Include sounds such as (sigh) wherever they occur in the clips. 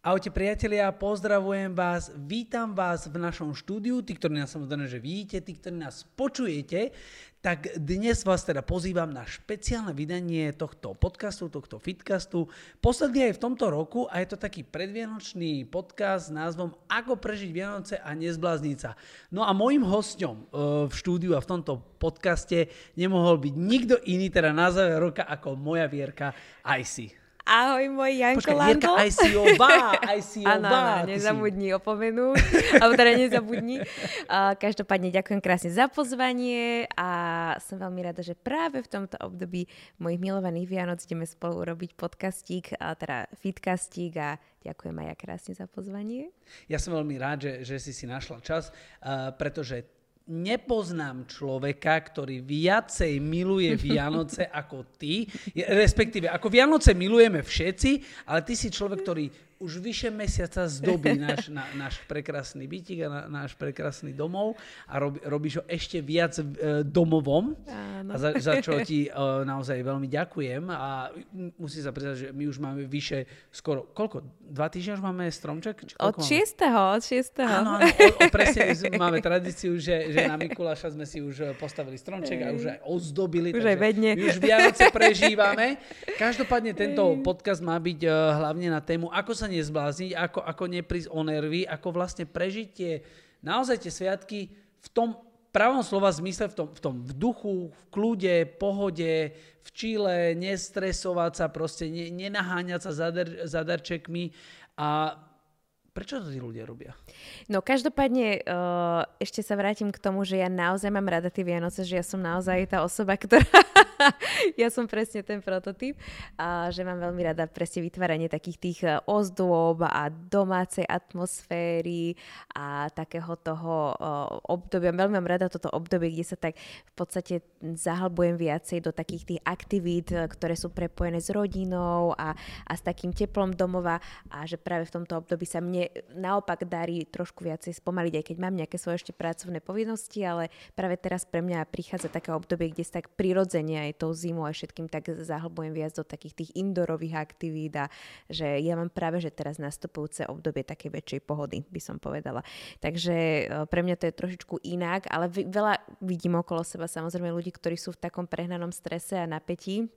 Ahojte priatelia, pozdravujem vás, vítam vás v našom štúdiu, tí, ktorí nás samozrejme, že vidíte, tí, ktorí nás počujete, tak dnes vás teda pozývam na špeciálne vydanie tohto podcastu, tohto fitcastu. Posledný aj v tomto roku a je to taký predvianočný podcast s názvom Ako prežiť Vianoce a nezblázniť sa. No a môjim hosťom e, v štúdiu a v tomto podcaste nemohol byť nikto iný teda na záver roka ako moja Vierka IC. Ahoj, môj Janko Počkaj, Lando. Jirka, ICO-ba, ICO-ba. (laughs) Áno, áno, ty si- nezabudni opomenúť, (laughs) alebo teda nezabudni. Každopádne ďakujem krásne za pozvanie a som veľmi rada, že práve v tomto období mojich milovaných Vianoc ideme spolu urobiť podcastík, a teda fitcastík a ďakujem aj ja krásne za pozvanie. Ja som veľmi rád, že, že si si našla čas, uh, pretože nepoznám človeka, ktorý viacej miluje Vianoce (laughs) ako ty. Respektíve, ako Vianoce milujeme všetci, ale ty si človek, ktorý už vyše mesiaca zdobí náš, na, náš prekrásny bytík a na, náš prekrásny domov a rob, robíš ho ešte viac e, domovom. Áno. A za, za čo ti e, naozaj veľmi ďakujem. A musím sa priznať, že my už máme vyše skoro, koľko? Dva týždňa už máme stromček? Či Od koľko máme? 6. od 6. Áno, áno, o, o, presne máme tradíciu, že, že na Mikuláša sme si už e, postavili stromček a už aj ozdobili. Už aj vedne. Už Vianoce prežívame. Každopádne tento podcast má byť e, hlavne na tému, ako sa nezblázniť, ako, ako neprísť o nervy, ako vlastne prežiť tie, naozaj tie sviatky v tom pravom slova zmysle, v tom, v tom v duchu, v kľude, pohode, v čile, nestresovať sa, proste ne, nenaháňať sa za, der, za darčekmi a prečo to tí ľudia robia? No každopádne uh, ešte sa vrátim k tomu, že ja naozaj mám rada tie Vianoce, že ja som naozaj tá osoba, ktorá... (laughs) ja som presne ten prototyp a že mám veľmi rada presne vytváranie takých tých eh, ozdôb a domácej atmosféry a takého toho uh, obdobia. Veľmi mám rada toto obdobie, kde sa tak v podstate zahlbujem viacej do takých tých aktivít, eh, ktoré sú prepojené s rodinou a, a s takým teplom domova a že práve v tomto období sa mne naopak darí trošku viacej spomaliť, aj keď mám nejaké svoje ešte pracovné povinnosti, ale práve teraz pre mňa prichádza také obdobie, kde sa tak prirodzene aj tou zimou a všetkým tak zahlbujem viac do takých tých indoorových aktivít a že ja mám práve, že teraz nastupujúce obdobie také väčšej pohody, by som povedala. Takže e, pre mňa to je trošičku inak, ale veľa vidím okolo seba samozrejme ľudí, ktorí sú v takom prehnanom strese a napätí,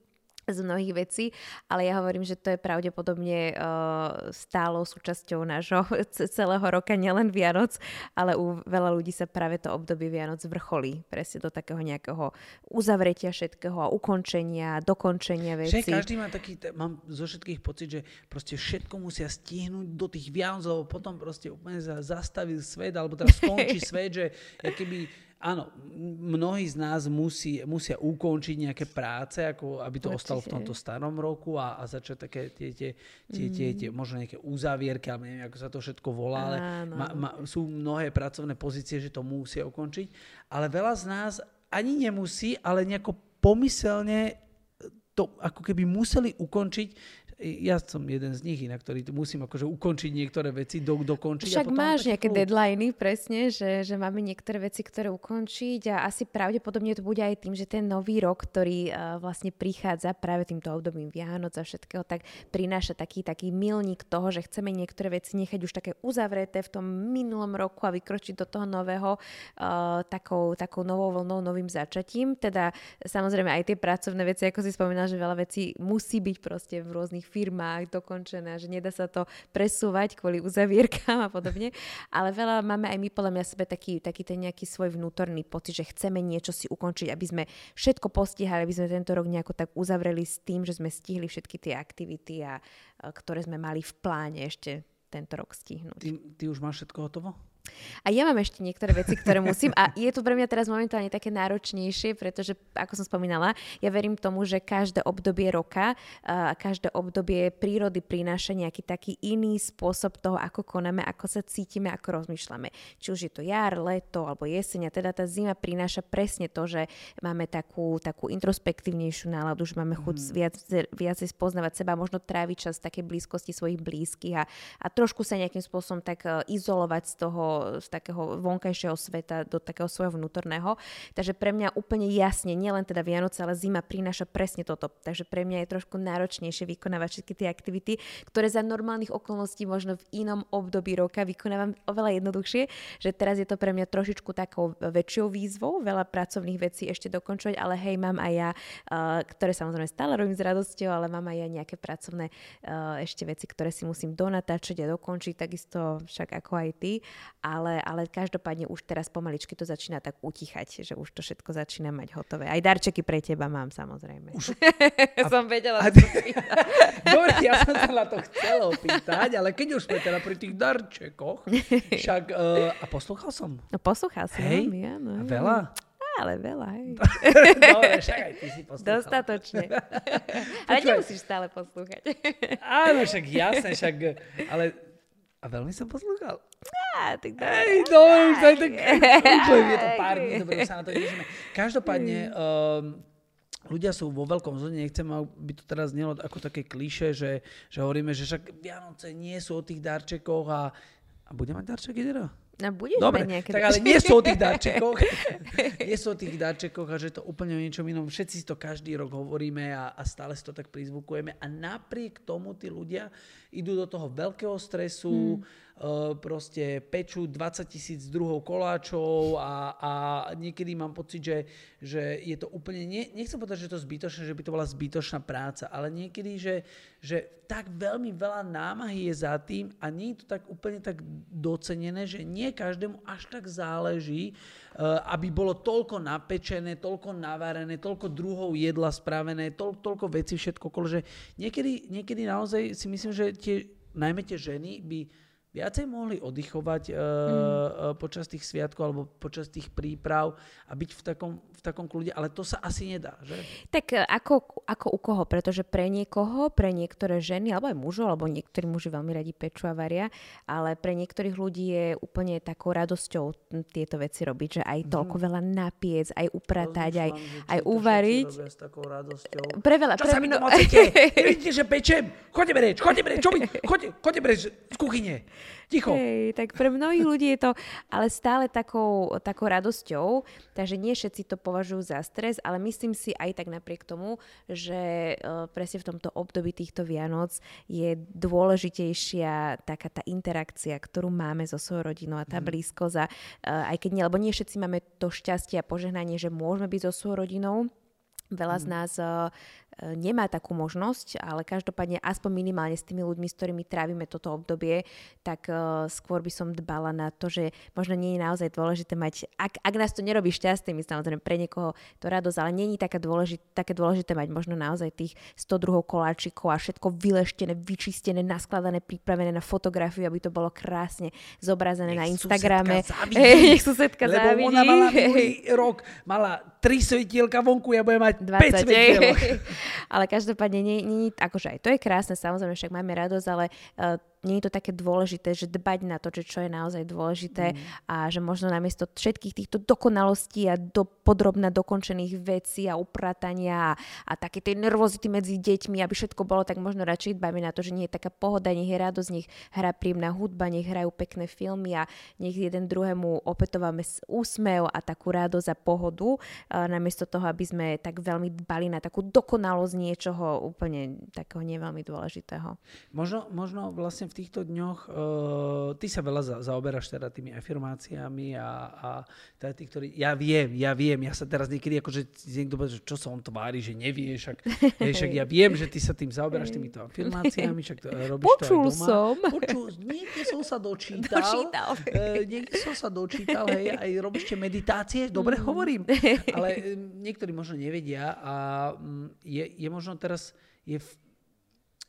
z mnohých vecí, ale ja hovorím, že to je pravdepodobne uh, stálou súčasťou nášho (laughs) celého roka, nielen Vianoc, ale u veľa ľudí sa práve to obdobie Vianoc vrcholí presne do takého nejakého uzavretia všetkého a ukončenia, dokončenia Že vecí. každý má taký, mám zo všetkých pocit, že proste všetko musia stihnúť do tých Vianoc, lebo potom proste úplne za, zastaví svet, alebo teraz skončí (laughs) svet, že keby, áno, mnohí z nás musí, musia ukončiť nejaké práce, ako aby to ostalo v Určite. tomto starom roku a, a začať také tie, tie, tie, tie, tie Mm. možno nejaké uzavierky, alebo neviem, ako sa to všetko volá, ale Áno, ma, ma, sú mnohé pracovné pozície, že to musia ukončiť, ale veľa z nás ani nemusí, ale nejako pomyselne to ako keby museli ukončiť. Ja som jeden z nich, inak, ktorý musím akože ukončiť niektoré veci, do, dokončiť. a Však potom máš nejaké kľud. deadliny, presne, že, že máme niektoré veci, ktoré ukončiť a asi pravdepodobne to bude aj tým, že ten nový rok, ktorý uh, vlastne prichádza práve týmto obdobím Vianoc a všetkého, tak prináša taký, taký milník toho, že chceme niektoré veci nechať už také uzavreté v tom minulom roku a vykročiť do toho nového uh, takou, takou novou vlnou, novým začatím. Teda samozrejme aj tie pracovné veci, ako si spomínal, že veľa vecí musí byť proste v rôznych firmách dokončené, že nedá sa to presúvať kvôli uzavierkám a podobne. Ale veľa máme aj my podľa mňa sebe taký, taký ten nejaký svoj vnútorný pocit, že chceme niečo si ukončiť, aby sme všetko postihali, aby sme tento rok nejako tak uzavreli s tým, že sme stihli všetky tie aktivity, a, a ktoré sme mali v pláne ešte tento rok stihnúť. Ty, ty už máš všetko hotovo? A ja mám ešte niektoré veci, ktoré musím a je to pre mňa teraz momentálne také náročnejšie, pretože, ako som spomínala, ja verím tomu, že každé obdobie roka a každé obdobie prírody prináša nejaký taký iný spôsob toho, ako konáme, ako sa cítime, ako rozmýšľame. Či už je to jar, leto alebo jeseň a teda tá zima prináša presne to, že máme takú, takú introspektívnejšiu náladu, že máme chuť viac, viacej spoznávať seba, možno tráviť čas v takej blízkosti svojich blízkych a, a trošku sa nejakým spôsobom tak e, izolovať z toho z takého vonkajšieho sveta do takého svojho vnútorného. Takže pre mňa úplne jasne, nielen teda Vianoce, ale zima prináša presne toto. Takže pre mňa je trošku náročnejšie vykonávať všetky tie aktivity, ktoré za normálnych okolností možno v inom období roka vykonávam oveľa jednoduchšie, že teraz je to pre mňa trošičku takou väčšou výzvou, veľa pracovných vecí ešte dokončovať, ale hej, mám aj ja, uh, ktoré samozrejme stále robím s radosťou, ale mám aj ja nejaké pracovné uh, ešte veci, ktoré si musím donatáčať a dokončiť, takisto však ako aj ty, ale, ale každopádne už teraz pomaličky to začína tak utichať, že už to všetko začína mať hotové. Aj darčeky pre teba mám samozrejme. Už... (laughs) a... som vedela, a... (laughs) Dobre, ja som sa na to chcela opýtať, ale keď už sme teda pri tých darčekoch, (laughs) však uh, a poslúchal som. No poslúchal som, hej? Ja, no, a veľa? ale veľa, hej. Dobre, však aj ty si poslúchal. Dostatočne. ale nemusíš stále poslúchať. Áno, však jasne, však, ale a veľmi som poslúchal. Á, tak dobre. Ej, no, už tak, tak, je to pár dní, dobre, sa na to tešíme. Každopádne, um, ľudia sú vo veľkom zhode, nechcem, aby to teraz znelo ako také kliše, že, že hovoríme, že však Vianoce nie sú o tých darčekoch a, a bude mať darčeky teda? No budeš Dobre, mať nejaké tak ale nie sú o tých (laughs) darčekoch. nie sú o tých darčekoch a že to úplne o niečom inom. Všetci si to každý rok hovoríme a, a stále si to tak prizvukujeme. A napriek tomu tí ľudia idú do toho veľkého stresu, hmm proste pečú 20 tisíc druhov koláčov a, a niekedy mám pocit, že, že je to úplne, nie, nechcem povedať, že to zbytočné, že by to bola zbytočná práca, ale niekedy, že, že tak veľmi veľa námahy je za tým a nie je to tak úplne tak docenené, že nie každému až tak záleží, eh, aby bolo toľko napečené, toľko navarené, toľko druhov jedla spravené, toľ, toľko veci, všetko okolo, že niekedy, niekedy naozaj si myslím, že tie, najmä tie ženy by viacej mohli oddychovať uh, mm. počas tých sviatkov alebo počas tých príprav a byť v takom, v takom kľude, ale to sa asi nedá, že? Tak e, ako, ako u koho, pretože pre niekoho, pre niektoré ženy, alebo aj mužov, alebo niektorí muži veľmi radi peču a varia, ale pre niektorých ľudí je úplne takou radosťou tieto veci robiť, že aj toľko mm. veľa napiec, aj upratať, aj, aj uvariť. S takou radosťou. Pre veľa, čo pre sa mi doma (laughs) Vidíte, že pečem? Chodte reč, chodte reč, čo mi? Chodte reč z kuchyne. Ticho. Hej, tak pre mnohých ľudí je to ale stále takou, takou radosťou, takže nie všetci to považujú za stres, ale myslím si aj tak napriek tomu, že uh, presne v tomto období týchto Vianoc je dôležitejšia taká tá interakcia, ktorú máme so svojou rodinou a tá mm. blízkosť a uh, aj keď nie, lebo nie všetci máme to šťastie a požehnanie, že môžeme byť so svojou rodinou, Veľa z mhm. nás uh, nemá takú možnosť, ale každopádne aspoň minimálne s tými ľuďmi, s ktorými trávime toto obdobie, tak uh, skôr by som dbala na to, že možno nie je naozaj dôležité mať, ak, ak nás to nerobí šťastnými, samozrejme pre niekoho to radosť, ale nie je také dôležité, také dôležité mať možno naozaj tých 100 druhov koláčikov a všetko vyleštené, vyčistené, naskladané, pripravené na fotografiu, aby to bolo krásne zobrazené nech na Instagrame. Hey, nech susedka Lebo závidí. ona mala (laughs) rok, mala tri svetielka vonku, ja budem mať 20, 5 svetielok. Ale každopádne, nie, nie, akože aj to je krásne, samozrejme, však máme radosť, ale uh, nie je to také dôležité, že dbať na to, že čo je naozaj dôležité mm. a že možno namiesto všetkých týchto dokonalostí a do, podrobne dokončených vecí a upratania a, a také tej nervozity medzi deťmi, aby všetko bolo, tak možno radšej dbajme na to, že nie je taká pohoda, nech je radosť, nech hrá príjemná hudba, nech hrajú pekné filmy a nech jeden druhému opätováme úsmev a takú radosť a pohodu, a namiesto toho, aby sme tak veľmi dbali na takú dokonalosť niečoho úplne takého neveľmi dôležitého. Možno, možno vlastne v týchto dňoch, uh, ty sa veľa za, zaoberáš teda tými afirmáciami a, a teda tí, ktorí, ja viem, ja viem, ja sa teraz niekedy akože niekto povie, že čo sa on tvári, že nevie, však, (laughs) však ja viem, že ty sa tým zaoberáš týmito afirmáciami, však to, eh, robíš Počul to aj doma. som. Počul, niekde som sa dočítal. Dočítal. Uh, niekde som sa dočítal, hej, aj robíte meditácie, dobre mm. hovorím, (laughs) ale niektorí možno nevedia a um, je, je možno teraz, je v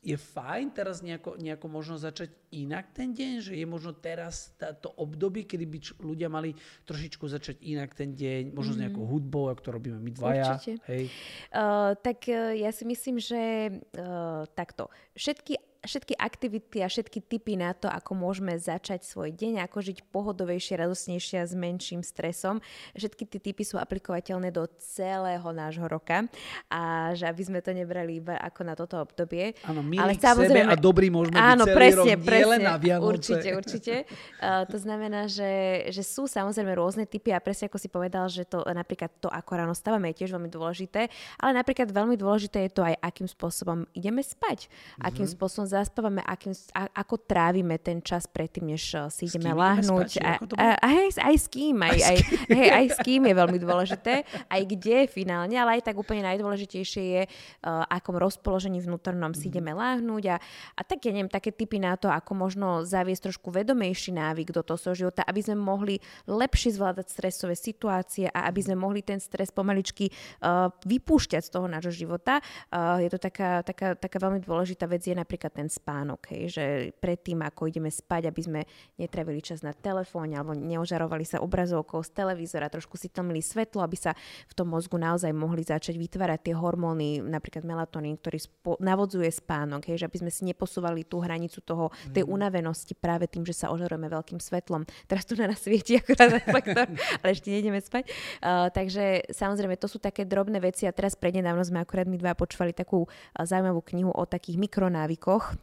je fajn teraz nejako, nejako možno začať inak ten deň, že je možno teraz to obdobie, kedy by ľudia mali trošičku začať inak ten deň, možno mm. s nejakou mhm. hudbou, ako to robíme my dvaja. Určite. Hej. Uh, tak uh, ja si myslím, že uh, takto. Všetky všetky aktivity a všetky typy na to, ako môžeme začať svoj deň, ako žiť pohodovejšie, radosnejšie a s menším stresom. Všetky tie typy sú aplikovateľné do celého nášho roka a že aby sme to nebrali iba ako na toto obdobie. Áno, milí Ale samozrejme, a dobrý môžeme áno, byť celý presne, rok, presne, na Vianoce. Určite, určite. Uh, (laughs) to znamená, že, že sú samozrejme rôzne typy a presne ako si povedal, že to napríklad to, ako ráno stávame, je tiež veľmi dôležité, ale napríklad veľmi dôležité je to aj, akým spôsobom ideme spať, mm-hmm. akým spôsobom zaspávame, akým, a, ako trávime ten čas predtým, než uh, si ideme láhnuť. Spať, a, a, a aj, aj s kým, aj, aj, (laughs) hej, aj s kým je veľmi dôležité, aj kde finálne, ale aj tak úplne najdôležitejšie je, uh, akom rozpoložení vnútornom si mm-hmm. ideme láhnuť a, a tak, ja neviem, také typy na to, ako možno zaviesť trošku vedomejší návyk do toho svojho života, aby sme mohli lepšie zvládať stresové situácie a aby sme mohli ten stres pomaličky uh, vypúšťať z toho nášho života. Uh, je to taká, taká, taká veľmi dôležitá vec, je napríklad ten spánok, hej, že predtým, ako ideme spať, aby sme netravili čas na telefóne alebo neožarovali sa obrazovkou z televízora, trošku si tlmili svetlo, aby sa v tom mozgu naozaj mohli začať vytvárať tie hormóny, napríklad melatonín, ktorý spo- navodzuje spánok, hej, že aby sme si neposúvali tú hranicu toho, tej mm. unavenosti práve tým, že sa ožarujeme veľkým svetlom. Teraz tu na nás svieti akorát reflektor, (laughs) ale ešte nejdeme spať. Uh, takže samozrejme, to sú také drobné veci a teraz prednedávno sme akorát my dva počúvali takú zaujímavú knihu o takých mikronávykoch,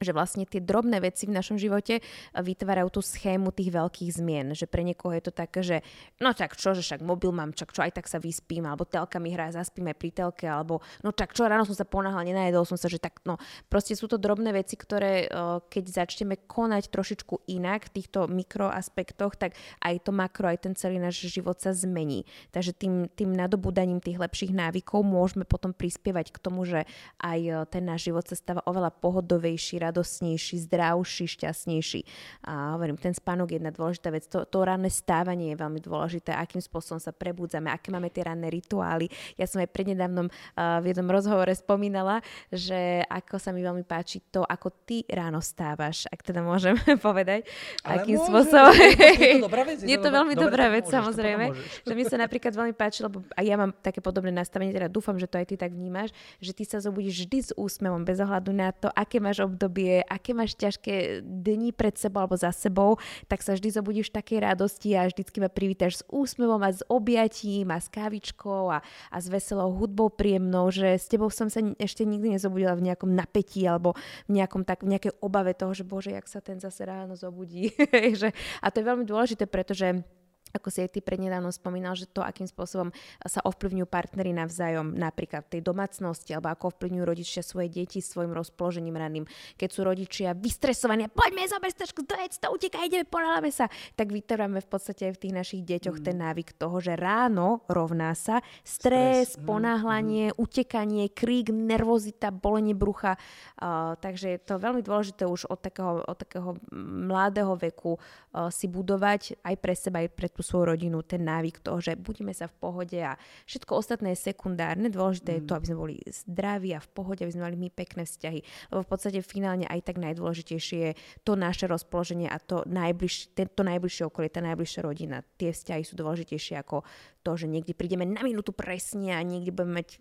že vlastne tie drobné veci v našom živote vytvárajú tú schému tých veľkých zmien. Že pre niekoho je to také, že no tak čo, že však mobil mám, čak čo, aj tak sa vyspím, alebo telka mi hrá, zaspím aj pri telke, alebo no tak čo, ráno som sa ponáhal, nenajedol som sa, že tak no. Proste sú to drobné veci, ktoré keď začneme konať trošičku inak v týchto mikroaspektoch, tak aj to makro, aj ten celý náš život sa zmení. Takže tým, tým nadobúdaním tých lepších návykov môžeme potom prispievať k tomu, že aj ten náš život sa stáva oveľa pohodovejší, radosnejší, zdravší, šťastnejší. A hovorím, ten spánok je jedna dôležitá vec. To, to ranné stávanie je veľmi dôležité, akým spôsobom sa prebudzame, aké máme tie ranné rituály. Ja som aj prednedávnom uh, v jednom rozhovore spomínala, že ako sa mi veľmi páči to, ako ty ráno stávaš, ak teda môžem (laughs) povedať, Ale akým môže, spôsobom. Je to, dobrá vec, je (laughs) to, veľmi dobrá vec, môžeš, samozrejme. Že mi sa napríklad veľmi páči, lebo aj ja mám také podobné nastavenie, teda dúfam, že to aj ty tak vnímaš, že ty sa zobudíš vždy s úsmevom, bez ohľadu na to, aké máš obdobie obdobie, aké máš ťažké dni pred sebou alebo za sebou, tak sa vždy zobudíš v takej radosti a vždycky ma privítaš s úsmevom a s objatím a s kávičkou a, a s veselou hudbou príjemnou, že s tebou som sa ešte nikdy nezobudila v nejakom napätí alebo v, nejakom tak, v nejakej obave toho, že bože, jak sa ten zase ráno zobudí. (laughs) a to je veľmi dôležité, pretože ako si aj ty prednedávno spomínal, že to, akým spôsobom sa ovplyvňujú partnery navzájom, napríklad v tej domácnosti, alebo ako ovplyvňujú rodičia svoje deti svojim rozpoložením raným. Keď sú rodičia vystresovaní, poďme za beztačku, dojec to, utekaj, ideme, ponáhľame sa, tak vytvárame v podstate v tých našich deťoch mm. ten návyk toho, že ráno rovná sa stres, stres. Mm, ponáhľanie, mm. utekanie, krík, nervozita, bolenie brucha. Uh, takže je to veľmi dôležité už od takého, od takého mladého veku uh, si budovať aj pre seba, aj pre tú svoju rodinu, ten návyk toho, že budeme sa v pohode a všetko ostatné je sekundárne. Dôležité mm. je to, aby sme boli zdraví a v pohode, aby sme mali my pekné vzťahy. Lebo v podstate finálne aj tak najdôležitejšie je to naše rozpoloženie a to, najbliž, to najbližšie okolie, tá najbližšia rodina. Tie vzťahy sú dôležitejšie ako to, že niekde prídeme na minútu presne a niekde budeme mať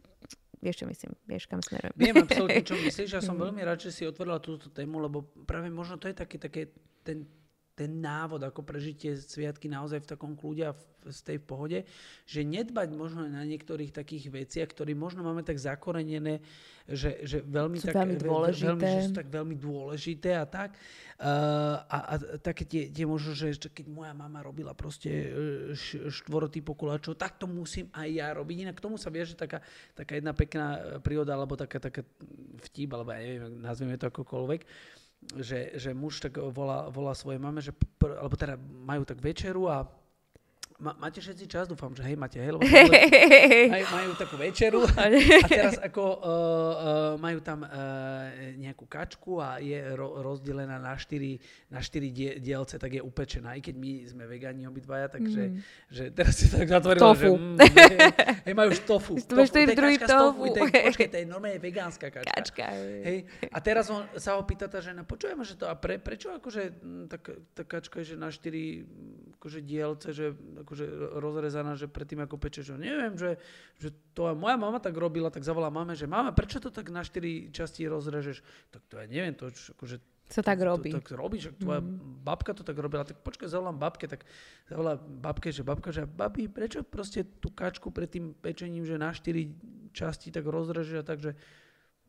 vieš čo myslím, vieš kam smerujem. Viem absolútne, čo (laughs) myslíš. Ja som veľmi rád, že si otvorila túto tému, lebo práve možno to je také, také ten ten návod, ako prežitie sviatky naozaj v takom kľude a v, z tej pohode, že nedbať možno na niektorých takých veciach, ktoré možno máme tak zakorenené, že, že veľmi, sú tak, veľmi dôležité. Veľmi, že sú tak veľmi dôležité a tak. Uh, a, a také tie, tie možno, že keď moja mama robila proste e, štvorotý pokulačov, tak to musím aj ja robiť. Inak k tomu sa vieš, že taká, taká jedna pekná príroda, alebo taká, taká vtip, alebo ja neviem, nazvieme to akokoľvek, že, že muž tak volá, volá svojej mame, že pr, alebo teda majú tak večeru a Ma, máte všetci čas? Dúfam, že hej, máte, hej, lebo (laughs) majú, majú takú večeru (laughs) a teraz ako uh, uh, majú tam uh, nejakú kačku a je ro, rozdelená na štyri, na štyri die, dielce, tak je upečená. I keď my sme vegáni obidvaja, takže mm. že teraz si tak zatvorilo, tofu. že mm, hej, hej, majú už tofu. (laughs) To tofu, to je druhý tofu. To je, počkej, to je normálne vegánska kačka. kačka hej. A teraz on sa ho pýta tá žena, počujeme, že to a pre, prečo akože tak, tá kačka je že na štyri akože dielce, že akože rozrezaná, že predtým ako pečeš, že neviem, že, že to aj moja mama tak robila, tak zavolá mame, že mama, prečo to tak na štyri časti rozrežeš? Tak to ja neviem, to akože co tak robí. To, tak robíš, tvoja mm. babka to tak robila, tak počkaj, zavolám babke, tak zavolá babke, že babka, že babi, prečo proste tú kačku pred tým pečením, že na štyri časti tak rozreže a tak, že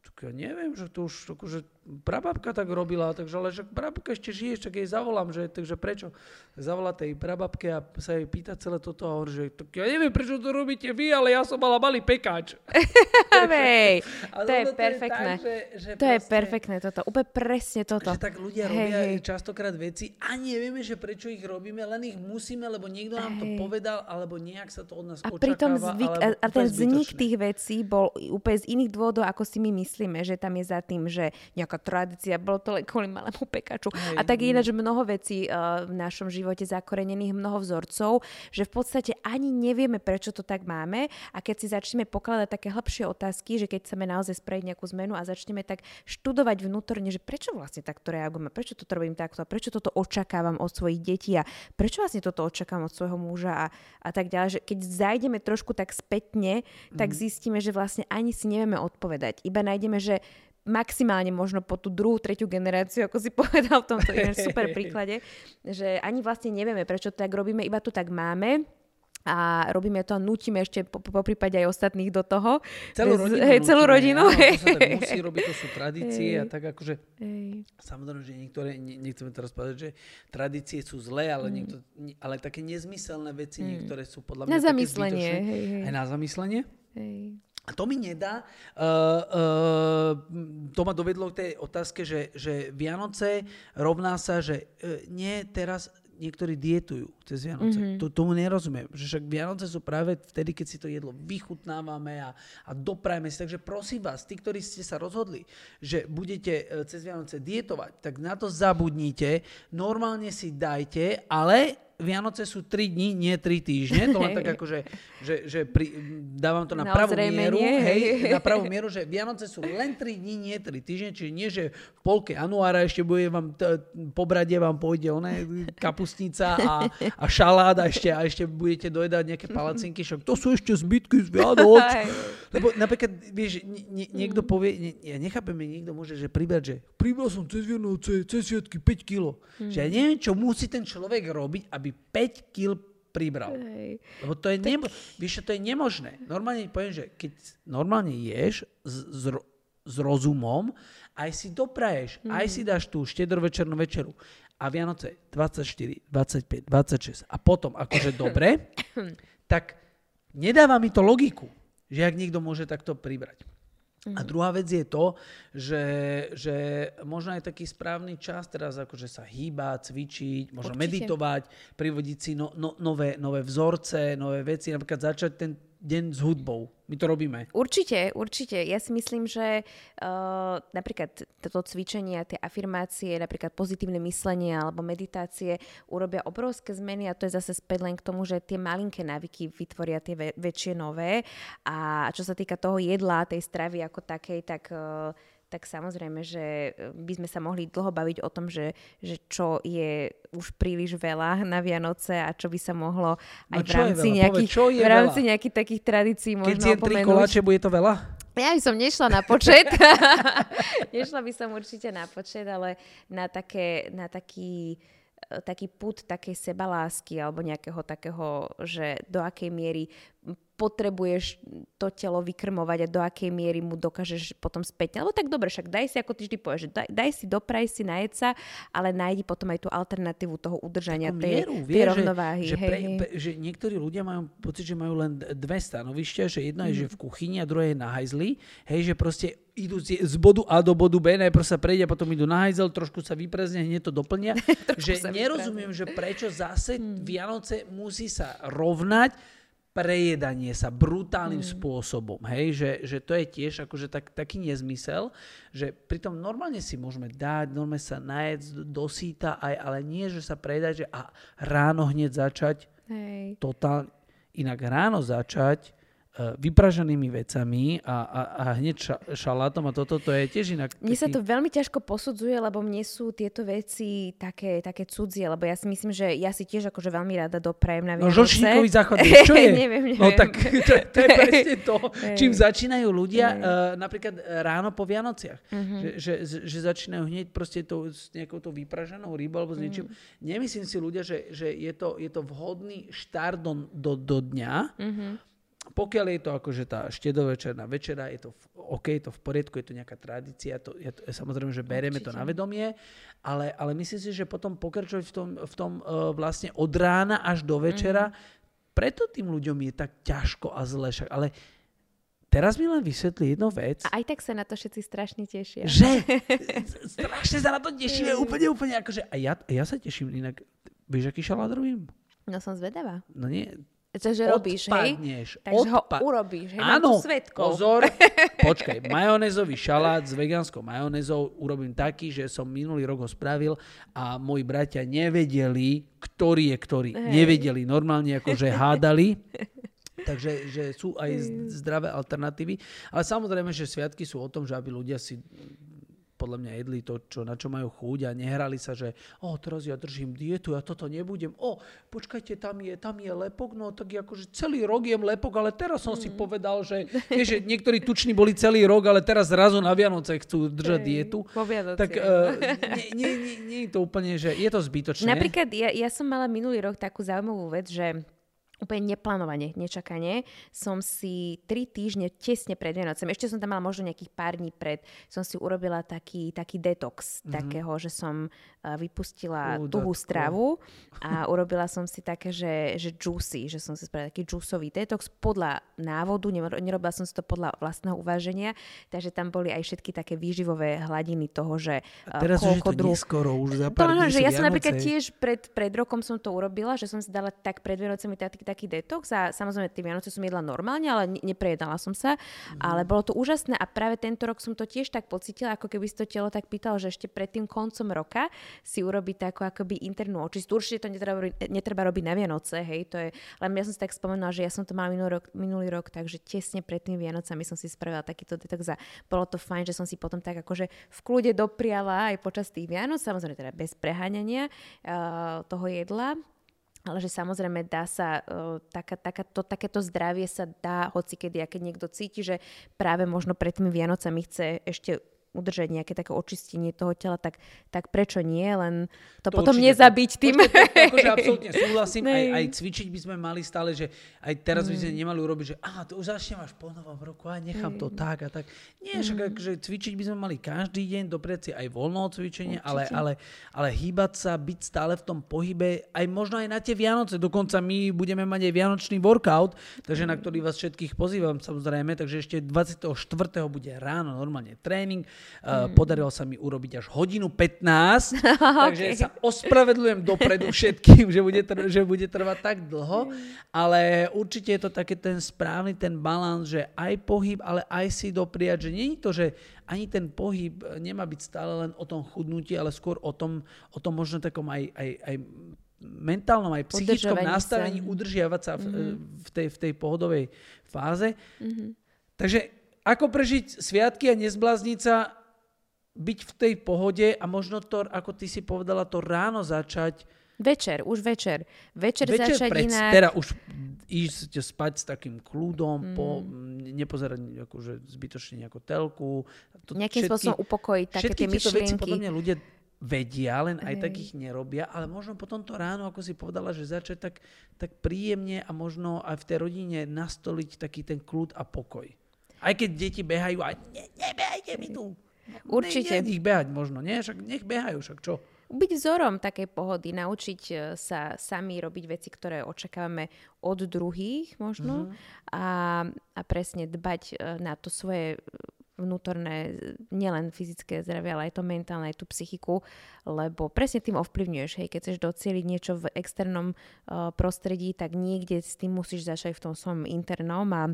tak ja neviem, že to už akože prababka tak robila, takže ale že prababka ešte žije, tak jej zavolám, že takže prečo? Zavolá tej prababke a sa jej pýta celé toto a hovorí, že tak ja neviem, prečo to robíte vy, ale ja som mala malý pekáč. (laughs) Hej, to je perfektné. Tak, že, že to proste, je perfektné toto, úplne presne toto. Že tak ľudia hey, robia hey. častokrát veci a nevieme, že prečo ich robíme, len ich musíme, lebo niekto nám to povedal, alebo nejak sa to od nás a očakáva. Pritom zvyk, a, a ten vznik tých vecí bol úplne z iných dôvodov, ako si my myslíme, že tam je za tým, že nejaká tradícia, bolo to len kvôli malému pekaču. Hej, a tak ináč mnoho vecí uh, v našom živote zakorenených, mnoho vzorcov, že v podstate ani nevieme, prečo to tak máme a keď si začneme pokladať také hlbšie otázky, že keď chceme naozaj spraviť nejakú zmenu a začneme tak študovať vnútorne, že prečo vlastne takto reagujeme, prečo toto robím takto a prečo toto očakávam od svojich detí a prečo vlastne toto očakávam od svojho muža a, a tak ďalej, že keď zajdeme trošku tak spätne, tak mm. zistíme, že vlastne ani si nevieme odpovedať. Iba nájdeme, že maximálne možno po tú druhú, tretiu generáciu, ako si (laughs) povedal v tomto super (laughs) príklade, že ani vlastne nevieme, prečo to tak robíme, iba to tak máme a robíme to a nutíme ešte po, po prípade aj ostatných do toho. Celú rodinu. Hej, celú rodinu. Áno, to sa tak musí robiť, to sú tradície hej. a tak akože hej. samozrejme, že niektoré, ne, nechceme teraz povedať, že tradície sú zlé, ale, mm. niekto, ale také nezmyselné veci, mm. niektoré sú podľa mňa Na zamyslenie. Hej, hej. Aj na zamyslenie. Hej. A to mi nedá, uh, uh, to ma dovedlo k tej otázke, že, že Vianoce rovná sa, že uh, nie teraz niektorí dietujú cez Vianoce. Mm-hmm. To, tomu nerozumiem. Že však Vianoce sú práve vtedy, keď si to jedlo vychutnávame a, a doprajeme si. Takže prosím vás, tí, ktorí ste sa rozhodli, že budete cez Vianoce dietovať, tak na to zabudnite. Normálne si dajte, ale Vianoce sú 3 dní, nie 3 týždne. To len tak (laughs) akože, že, že pri, dávam to na, na pravú mieru. Hej, (laughs) na pravú mieru, že Vianoce sú len 3 dní, nie 3 týždne. Čiže nie, že v polke januára ešte bude vám, t- po brade vám pôjde oné, kapustnica a, a šalát a ešte, a ešte budete dojedať nejaké palacinky. Však to sú ešte zbytky z Vianoc. (laughs) Lebo napríklad, vieš, nie, niekto povie, nie, ja nechápem, niekto môže, že pribrať, že pribral som cez Vianoce, cez sviatky 5 kilo. Mm. Že ja neviem, čo musí ten človek robiť, aby 5 kg pribral. Hej. Lebo to je, tak... nemo- vieš, to je nemožné. Normálne poviem, že keď normálne ješ s, s rozumom, aj si dopraješ, mm. aj si dáš tú štedrovečernú večeru. A Vianoce 24, 25, 26 a potom akože dobre, (coughs) tak nedáva mi to logiku, že ak niekto môže takto pribrať. Mm-hmm. A druhá vec je to, že, že možno je taký správny čas teraz akože sa hýbať, cvičiť, možno Určite. meditovať, privodiť si no, no, nové, nové vzorce, nové veci, napríklad začať ten deň s hudbou. My to robíme. Určite, určite. Ja si myslím, že uh, napríklad toto cvičenie, tie afirmácie, napríklad pozitívne myslenie alebo meditácie urobia obrovské zmeny a to je zase späť len k tomu, že tie malinké návyky vytvoria tie väčšie nové. A čo sa týka toho jedla, tej stravy ako takej, tak uh, tak samozrejme, že e, by sme sa mohli dlho baviť o tom, že, že čo je už príliš veľa na Vianoce a čo by sa mohlo aj no v rámci, nejakých, Povedz, v rámci nejakých takých tradícií možno Keď si tri koláče, bude to veľa? Ja by som nešla na počet. (laughs) nešla by som určite na počet, ale na, také, na taký e, taký put takej sebalásky alebo nejakého takého, že do akej miery potrebuješ to telo vykrmovať a do akej miery mu dokážeš potom späť. Lebo tak dobre, však daj si, ako ty vždy povieš, daj, daj si, dopraj si, najed sa, ale nájdi potom aj tú alternatívu toho udržania tej, mieru, vie, tej rovnováhy. Že, že, pre, pre, že niektorí ľudia majú pocit, že majú len dve stanovišťa, že jedno mm. je, že v kuchyni a druhé je na hajzli. Hej, že proste idú z, z bodu A do bodu B, najprv sa prejde, potom idú na hajzel, trošku sa vyprezne, hneď to doplnia. (laughs) že nerozumiem, že prečo zase mm. Vianoce musí sa rovnať prejedanie sa brutálnym mm. spôsobom, hej, že, že to je tiež akože tak, taký nezmysel, že pritom normálne si môžeme dať, normálne sa najedť do síta, aj, ale nie, že sa predať, že a ráno hneď začať, hej. totálne, inak ráno začať vypraženými vecami a, a, a hneď ša, šalátom a toto, to je tiež inak. Mne sa to veľmi ťažko posudzuje, lebo mne sú tieto veci také, také cudzie, lebo ja si myslím, že ja si tiež akože veľmi rada doprajem na no, Vianoce. No žlčníkový záchod, (laughs) čo je? neviem, neviem. No tak to, to je (laughs) presne to, čím začínajú ľudia uh, napríklad ráno po Vianociach. Uh-huh. Že, že, že začínajú hneď proste to, s nejakou to vypraženou rybou alebo s niečím. Uh-huh. Nemyslím si ľudia, že, že je, to, je to vhodný štart do, do, do dňa, uh-huh pokiaľ je to akože tá štedovečerná večera, je to v, OK, to v poriadku, je to nejaká tradícia, to, je to, samozrejme, že bereme Určite. to na vedomie, ale, ale myslím si, že potom pokračovať v tom, v tom uh, vlastne od rána až do večera, mm-hmm. preto tým ľuďom je tak ťažko a zle. Však, ale teraz mi len vysvetlí jednu vec. A aj tak sa na to všetci strašne tešia. Že? (laughs) strašne sa na to tešíme, úplne, úplne akože, a ja, ja sa teším inak, vieš, aký šalát robím? No som zvedavá. No nie, Takže robíš, hej? Takže Odpa- ho urobíš, hej? Áno, pozor, (laughs) počkaj, majonézový šalát s vegánskou majonézou urobím taký, že som minulý rok ho spravil a moji bratia nevedeli, ktorý je ktorý. Hej. Nevedeli, normálne akože hádali. (laughs) Takže že sú aj zdravé alternatívy. Ale samozrejme, že sviatky sú o tom, že aby ľudia si podľa mňa jedli to, čo, na čo majú chuť a nehrali sa, že o, teraz ja držím dietu, ja toto nebudem. O, počkajte, tam je, tam je lepok, no tak akože celý rok jem lepok, ale teraz som mm. si povedal, že, vieš, že niektorí tuční boli celý rok, ale teraz zrazu na Vianoce chcú držať Ej, dietu. Tak uh, nie, nie, nie, nie je to úplne, že je to zbytočné. Napríklad ja, ja som mala minulý rok takú zaujímavú vec, že úplne neplánovane, nečakane, som si tri týždne tesne pred Vianocem, ešte som tam mala možno nejakých pár dní pred, som si urobila taký, taký detox mm-hmm. takého, že som uh, vypustila uh, tuhú stravu a urobila som si také, že, že juicy, že som si spravila taký juiceový detox podľa návodu, nerobila som si to podľa vlastného uváženia, takže tam boli aj všetky také výživové hladiny toho, že a teraz už je to druh... neskoro, už za pár to, že Ja som napríklad tiež pred, pred rokom som to urobila, že som si dala tak pred Vianocemi taký taký detox a samozrejme tie Vianoce som jedla normálne, ale neprejedala som sa. Mm. Ale bolo to úžasné a práve tento rok som to tiež tak pocitila, ako keby si to telo tak pýtalo, že ešte pred tým koncom roka si urobiť takú akoby internú očistú. Určite to netreba, netreba robiť na Vianoce, hej, to je, len ja som si tak spomenula, že ja som to mala minulý rok, minulý rok takže tesne pred tým Vianocami som si spravila takýto detox a bolo to fajn, že som si potom tak akože v kľude dopriala aj počas tých Vianoc, samozrejme teda bez preháňania uh, toho jedla, ale že samozrejme dá sa, uh, taká, taká, to, takéto zdravie sa dá hoci kedy, keď niekto cíti, že práve možno pred tými Vianocami chce ešte udržať nejaké také očistenie toho tela, tak, tak prečo nie, len to, to potom určite, nezabiť tým. To, to, akože absolútne (laughs) súhlasím, aj, aj cvičiť by sme mali stále, že aj teraz by sme mm. nemali urobiť, že aha, to už začnem až po novom roku a nechám to mm. tak a tak. Nie, však mm. akože cvičiť by sme mali každý deň, doprieť si aj voľno cvičenie, ale, ale, ale hýbať sa, byť stále v tom pohybe, aj možno aj na tie Vianoce, dokonca my budeme mať aj Vianočný workout, takže na ktorý vás všetkých pozývam samozrejme, takže ešte 24. bude ráno normálne tréning, Mm. Podarilo sa mi urobiť až hodinu 15, (laughs) takže okay. sa ospravedľujem dopredu (laughs) všetkým, že bude, tr- že bude trvať tak dlho, ale určite je to také ten správny, ten balans, že aj pohyb, ale aj si dopriať, že nie je to, že ani ten pohyb nemá byť stále len o tom chudnutí, ale skôr o tom, o tom možno takom aj, aj, aj mentálnom aj psychickom nastavení sa. udržiavať sa v, mm-hmm. v, tej, v tej pohodovej fáze. Mm-hmm. Takže ako prežiť sviatky a nezblázniť sa byť v tej pohode a možno to, ako ty si povedala, to ráno začať. Večer, už večer. Večer, večer začať pred, inak. Teda už ísť spať s takým kľudom, mm. po, nepozerať akože zbytočne nejakú telku. To Nejakým všetky, spôsobom upokojiť také tie myšlienky. veci podľa mňa ľudia vedia, len aj tak ich nerobia, ale možno potom to ráno, ako si povedala, že začať tak, tak príjemne a možno aj v tej rodine nastoliť taký ten kľud a pokoj. Aj keď deti behajú a ne, nebehajte mi tu. Určite. Ne, ich behať možno, nie? Však nech behajú, však čo? Byť vzorom takej pohody, naučiť e, sa sami robiť veci, ktoré očakávame od druhých možno mm-hmm. a, a presne dbať e, na to svoje vnútorné, nielen fyzické zdravie, ale aj to mentálne, aj tú psychiku, lebo presne tým ovplyvňuješ, hej, keď chceš docieliť niečo v externom uh, prostredí, tak niekde s tým musíš začať v tom svojom internom a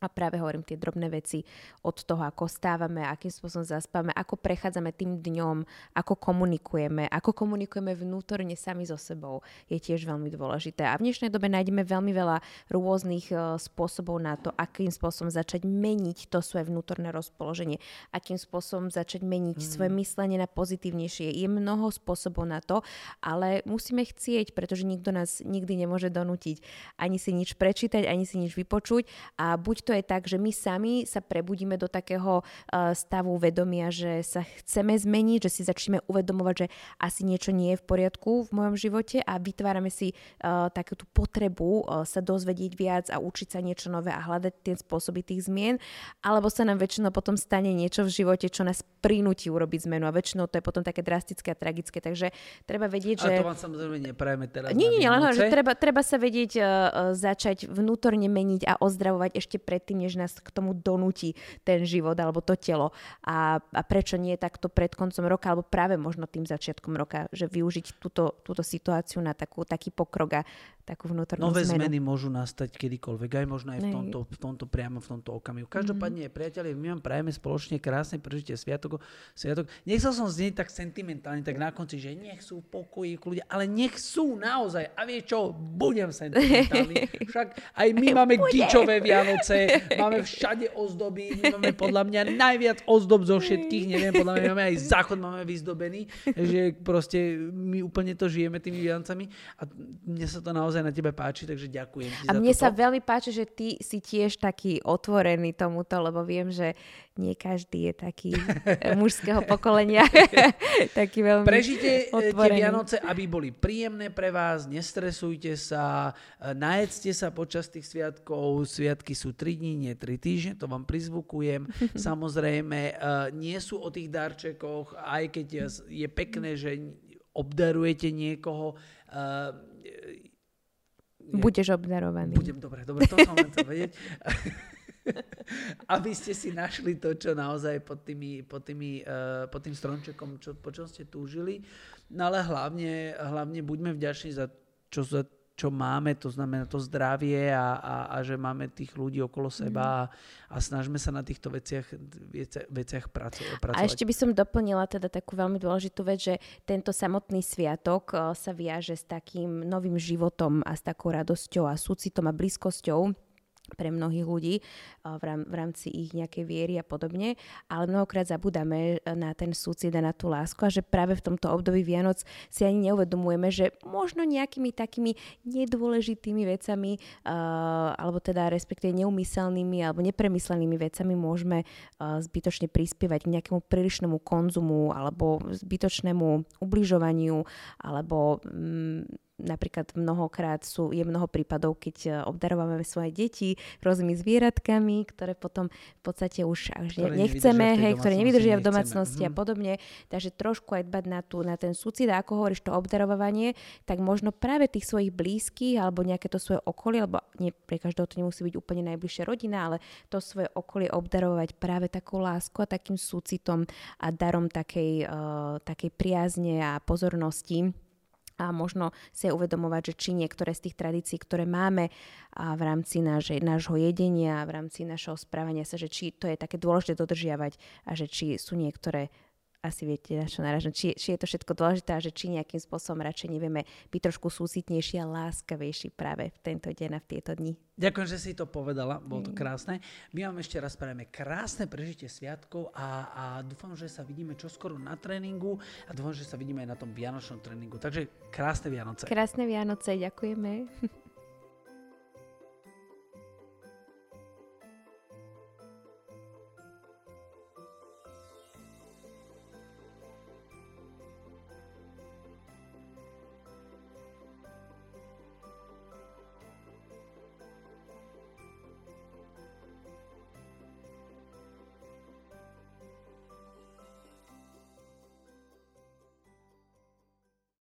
A práve hovorím tie drobné veci od toho, ako stávame, akým spôsobom zaspáme, ako prechádzame tým dňom, ako komunikujeme, ako komunikujeme vnútorne sami so sebou, je tiež veľmi dôležité. A v dnešnej dobe nájdeme veľmi veľa rôznych uh, spôsobov na to, akým spôsobom začať meniť to svoje vnútorné rozpoloženie, akým spôsobom začať meniť mm. svoje myslenie na pozitívnejšie. Je mnoho spôsobov na to, ale musíme chcieť, pretože nikto nás nikdy nemôže donútiť ani si nič prečítať, ani si nič vypočuť a buď to to je tak, že my sami sa prebudíme do takého uh, stavu vedomia, že sa chceme zmeniť, že si začneme uvedomovať, že asi niečo nie je v poriadku v mojom živote a vytvárame si uh, takú tú potrebu uh, sa dozvedieť viac a učiť sa niečo nové a hľadať tie spôsoby tých zmien, alebo sa nám väčšinou potom stane niečo v živote, čo nás prinúti urobiť zmenu a väčšinou to je potom také drastické a tragické, takže treba vedieť, že... A to vám samozrejme neprajeme teraz. Nie, nie, len že treba, treba sa vedieť uh, začať vnútorne meniť a ozdravovať ešte pred predtým, než nás k tomu donúti ten život alebo to telo. A, a prečo nie takto pred koncom roka, alebo práve možno tým začiatkom roka, že využiť túto, túto situáciu na takú, taký pokrok a takú vnútornú Nové zmenu. zmeny môžu nastať kedykoľvek, aj možno aj v tomto, v tomto priamo v tomto okamihu. Každopádne, mm-hmm. priatelia, my vám prajeme spoločne krásne prežitie sviatok. sviatok. Nechcel som znieť tak sentimentálne, tak na konci, že nech sú pokoji ľudia, ale nech sú naozaj. A vie čo, budem sentimentálny. (laughs) Však aj my máme Bude. gičové Vianoce, máme všade ozdoby, my máme podľa mňa najviac ozdob zo všetkých, neviem, podľa mňa máme aj záchod máme vyzdobený, že proste my úplne to žijeme tými Vianocami a mne sa to naozaj na tebe páči, takže ďakujem ti A mne toto. sa veľmi páči, že ty si tiež taký otvorený tomuto, lebo viem, že nie každý je taký (laughs) mužského pokolenia. (laughs) taký veľmi Prežite eh, otvorený. tie Vianoce, aby boli príjemné pre vás, nestresujte sa, eh, najedzte sa počas tých sviatkov. Sviatky sú 3 dní, nie 3 týždne, to vám prizvukujem. (laughs) Samozrejme, eh, nie sú o tých darčekoch, aj keď je pekné, že obdarujete niekoho, Budeš obdarovaný. Budem, dobre, dobre, to som len chcel vedieť. Aby ste si našli to, čo naozaj pod, tými, pod, tými, uh, pod tým stromčekom, čo, po čom ste túžili. No ale hlavne, hlavne buďme vďační za čo, za čo máme, to znamená to zdravie a, a, a že máme tých ľudí okolo seba mhm. a, a snažme sa na týchto veciach, veciach, veciach pracovať. A ešte by som doplnila teda takú veľmi dôležitú vec, že tento samotný sviatok uh, sa viaže s takým novým životom a s takou radosťou a súcitom a blízkosťou pre mnohých ľudí v rámci ich nejakej viery a podobne, ale mnohokrát zabudáme na ten súcit a na tú lásku a že práve v tomto období Vianoc si ani neuvedomujeme, že možno nejakými takými nedôležitými vecami alebo teda respektíve neumyselnými alebo nepremyslenými vecami môžeme zbytočne prispievať k nejakému prílišnému konzumu alebo zbytočnému ubližovaniu alebo mm, napríklad mnohokrát sú, je mnoho prípadov, keď e, obdarovávame svoje deti rôznymi zvieratkami, ktoré potom v podstate už až ktoré nechceme, hej, ktoré nevydržia v domácnosti a mhm. podobne. Takže trošku aj dbať na, tú, na ten súcit a ako hovoríš to obdarovanie, tak možno práve tých svojich blízkych alebo nejaké to svoje okolie, alebo nie pre každého to nemusí byť úplne najbližšia rodina, ale to svoje okolie obdarovať práve takou láskou a takým súcitom a darom takej, uh, takej priazne a pozornosti a možno si uvedomovať, že či niektoré z tých tradícií, ktoré máme a v rámci náš, nášho jedenia, v rámci našho správania sa, že či to je také dôležité dodržiavať a že či sú niektoré asi viete, na čo naražam, či, či je to všetko dôležité a že či nejakým spôsobom radšej nevieme byť trošku súcitnejší a láskavejší práve v tento deň a v tieto dni. Ďakujem, že si to povedala, bolo to krásne. My vám ešte raz spravíme krásne prežitie sviatkov a, a dúfam, že sa vidíme čoskoro na tréningu a dúfam, že sa vidíme aj na tom Vianočnom tréningu. Takže krásne Vianoce. Krásne Vianoce, ďakujeme. (laughs)